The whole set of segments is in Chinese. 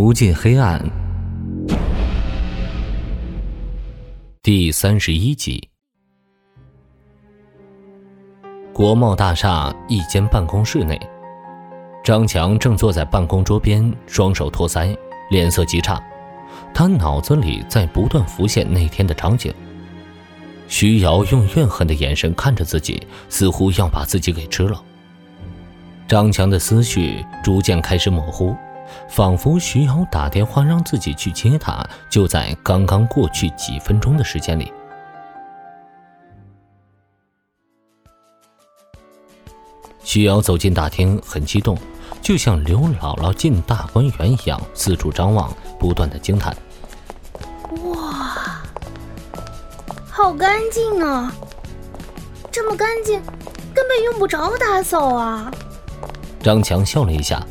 无尽黑暗，第三十一集。国贸大厦一间办公室内，张强正坐在办公桌边，双手托腮，脸色极差。他脑子里在不断浮现那天的场景。徐瑶用怨恨的眼神看着自己，似乎要把自己给吃了。张强的思绪逐渐开始模糊，仿佛徐瑶打电话让自己去接他，就在刚刚过去几分钟的时间里。徐瑶走进大厅，很激动，就像刘姥姥进大观园一样，四处张望，不断的惊叹。哇好干净啊！这么干净，根本用不着打扫啊！张强笑了一下，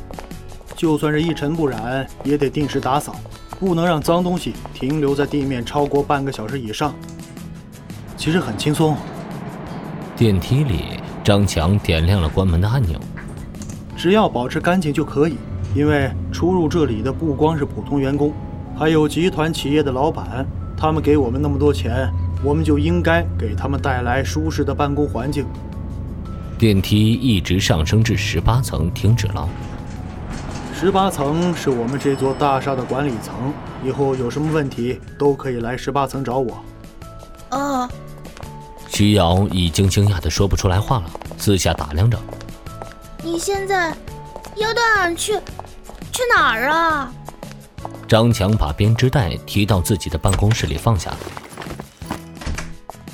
就算是一尘不染，也得定时打扫，不能让脏东西停留在地面超过半个小时以上。其实很轻松。电梯里，张强点亮了关门的按钮。只要保持干净就可以，因为出入这里的不光是普通员工，还有集团企业的老板，他们给我们那么多钱。我们就应该给他们带来舒适的办公环境。电梯一直上升至十八层，停止了。十八层是我们这座大厦的管理层，以后有什么问题都可以来十八层找我。哦。徐瑶已经惊讶的说不出来话了，四下打量着。你现在要带俺去去哪儿啊？张强把编织袋提到自己的办公室里放下。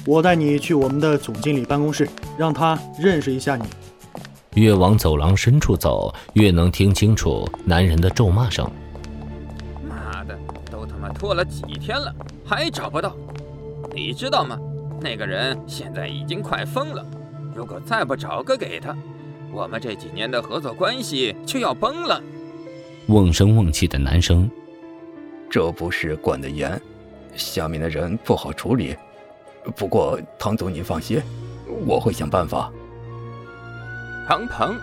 我带你去我们的总经理办公室，让他认识一下你。越往走廊深处走，越能听清楚男人的咒骂声。妈的，都他妈拖了几天了，还找不到？你知道吗？那个人现在已经快疯了。如果再不找个给他，我们这几年的合作关系就要崩了。瓮声瓮气的男生，这不是管得严，下面的人不好处理。不过，唐总，你放心，我会想办法。唐鹏，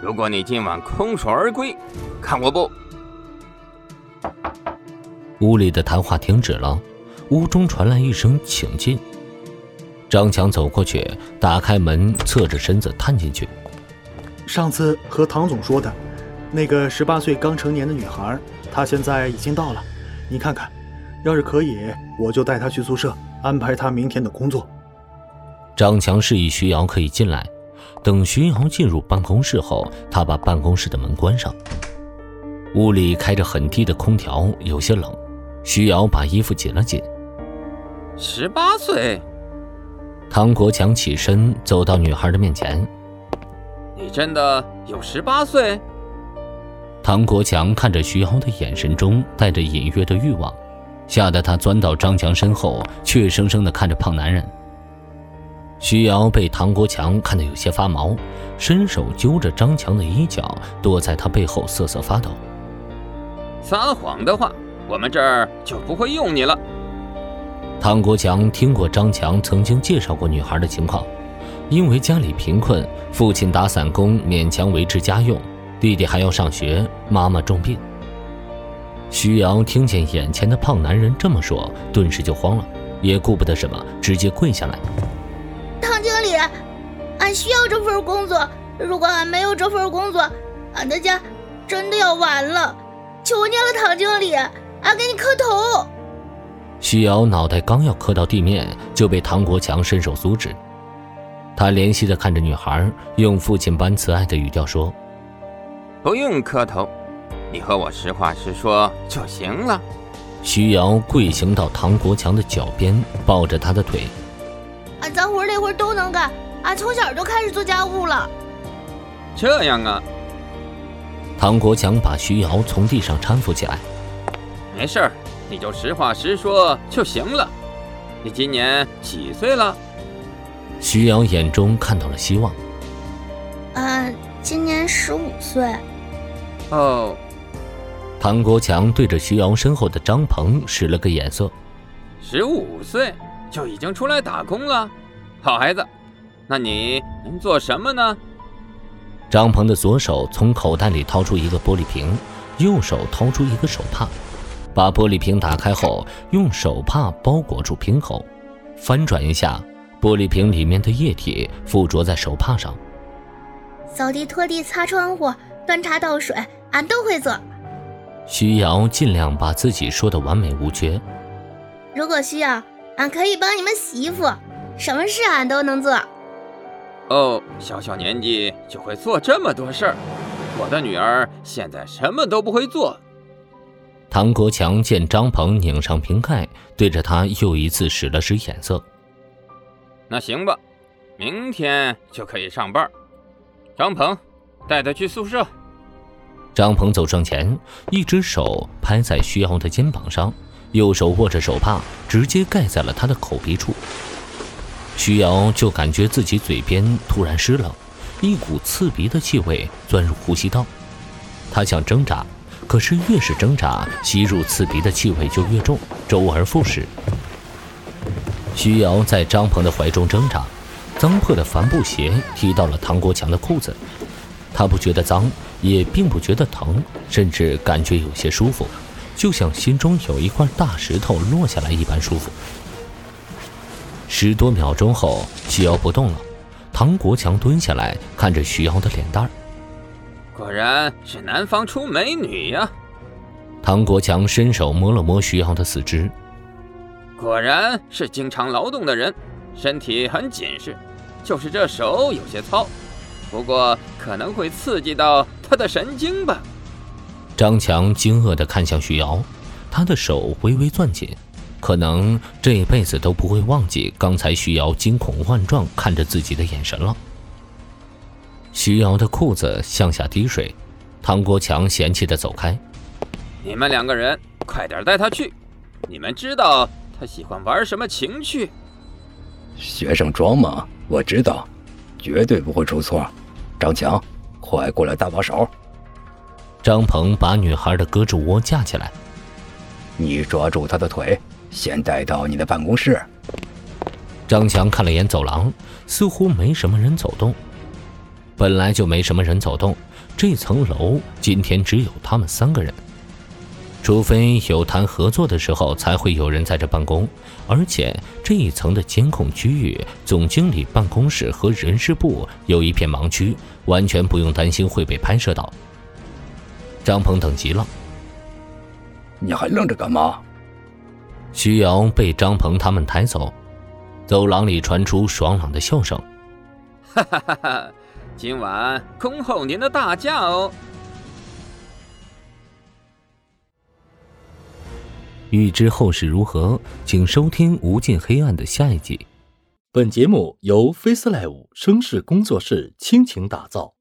如果你今晚空手而归，看我不！屋里的谈话停止了，屋中传来一声“请进”。张强走过去，打开门，侧着身子探进去。上次和唐总说的，那个十八岁刚成年的女孩，她现在已经到了。你看看，要是可以，我就带她去宿舍。安排她明天的工作。张强示意徐瑶可以进来。等徐瑶进入办公室后，他把办公室的门关上。屋里开着很低的空调，有些冷。徐瑶把衣服紧了紧。十八岁。唐国强起身走到女孩的面前：“你真的有十八岁？”唐国强看着徐瑶的眼神中带着隐约的欲望。吓得他钻到张强身后，怯生生地看着胖男人。徐瑶被唐国强看得有些发毛，伸手揪着张强的衣角，躲在他背后瑟瑟发抖。撒谎的话，我们这儿就不会用你了。唐国强听过张强曾经介绍过女孩的情况，因为家里贫困，父亲打散工勉强维持家用，弟弟还要上学，妈妈重病。徐瑶听见眼前的胖男人这么说，顿时就慌了，也顾不得什么，直接跪下来。唐经理，俺需要这份工作，如果俺没有这份工作，俺的家真的要完了。求你了，唐经理，俺给你磕头。徐瑶脑袋刚要磕到地面，就被唐国强伸手阻止。他怜惜地看着女孩，用父亲般慈爱的语调说：“不用磕头。”你和我实话实说就行了。徐瑶跪行到唐国强的脚边，抱着他的腿。俺脏活累活都能干，俺从小就开始做家务了。这样啊。唐国强把徐瑶从地上搀扶起来。没事儿，你就实话实说就行了。你今年几岁了？徐瑶眼中看到了希望。嗯，今年十五岁。哦。唐国强对着徐瑶身后的张鹏使了个眼色。十五岁就已经出来打工了，好孩子。那你能做什么呢？张鹏的左手从口袋里掏出一个玻璃瓶，右手掏出一个手帕，把玻璃瓶打开后，用手帕包裹住瓶口，翻转一下，玻璃瓶里面的液体附着在手帕上。扫地、拖地、擦窗户、端茶倒水，俺都会做。徐瑶尽量把自己说的完美无缺。如果需要，俺可以帮你们洗衣服，什么事俺都能做。哦，小小年纪就会做这么多事儿，我的女儿现在什么都不会做。唐国强见张鹏拧上瓶盖，对着他又一次使了使眼色。那行吧，明天就可以上班。张鹏，带他去宿舍。张鹏走上前，一只手拍在徐瑶的肩膀上，右手握着手帕，直接盖在了他的口鼻处。徐瑶就感觉自己嘴边突然湿了，一股刺鼻的气味钻入呼吸道。他想挣扎，可是越是挣扎，吸入刺鼻的气味就越重，周而复始。徐瑶在张鹏的怀中挣扎，脏破的帆布鞋踢到了唐国强的裤子。他不觉得脏，也并不觉得疼，甚至感觉有些舒服，就像心中有一块大石头落下来一般舒服。十多秒钟后，徐瑶不动了。唐国强蹲下来看着徐瑶的脸蛋儿，果然是南方出美女呀。唐国强伸手摸了摸徐瑶的四肢，果然是经常劳动的人，身体很紧实，就是这手有些糙，不过可能会刺激到他的神经吧。张强惊愕地看向徐瑶，他的手微微攥紧。可能这辈子都不会忘记刚才徐瑶惊恐万状看着自己的眼神了。徐瑶的裤子向下滴水，唐国强嫌弃的走开。你们两个人快点带他去，你们知道他喜欢玩什么情趣？学生装嘛，我知道，绝对不会出错。张强，快过来搭把手。张鹏把女孩的胳肢窝架起来，你抓住她的腿。先带到你的办公室。张强看了眼走廊，似乎没什么人走动。本来就没什么人走动，这层楼今天只有他们三个人。除非有谈合作的时候，才会有人在这办公。而且这一层的监控区域，总经理办公室和人事部有一片盲区，完全不用担心会被拍摄到。张鹏等急了：“你还愣着干嘛？”徐瑶被张鹏他们抬走，走廊里传出爽朗的笑声。哈哈哈哈！今晚恭候您的大驾哦。欲知后事如何，请收听《无尽黑暗》的下一集。本节目由 FaceLive 声势工作室倾情打造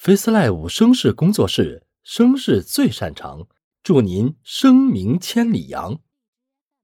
，FaceLive 声势工作室声势最擅长，祝您声名千里扬。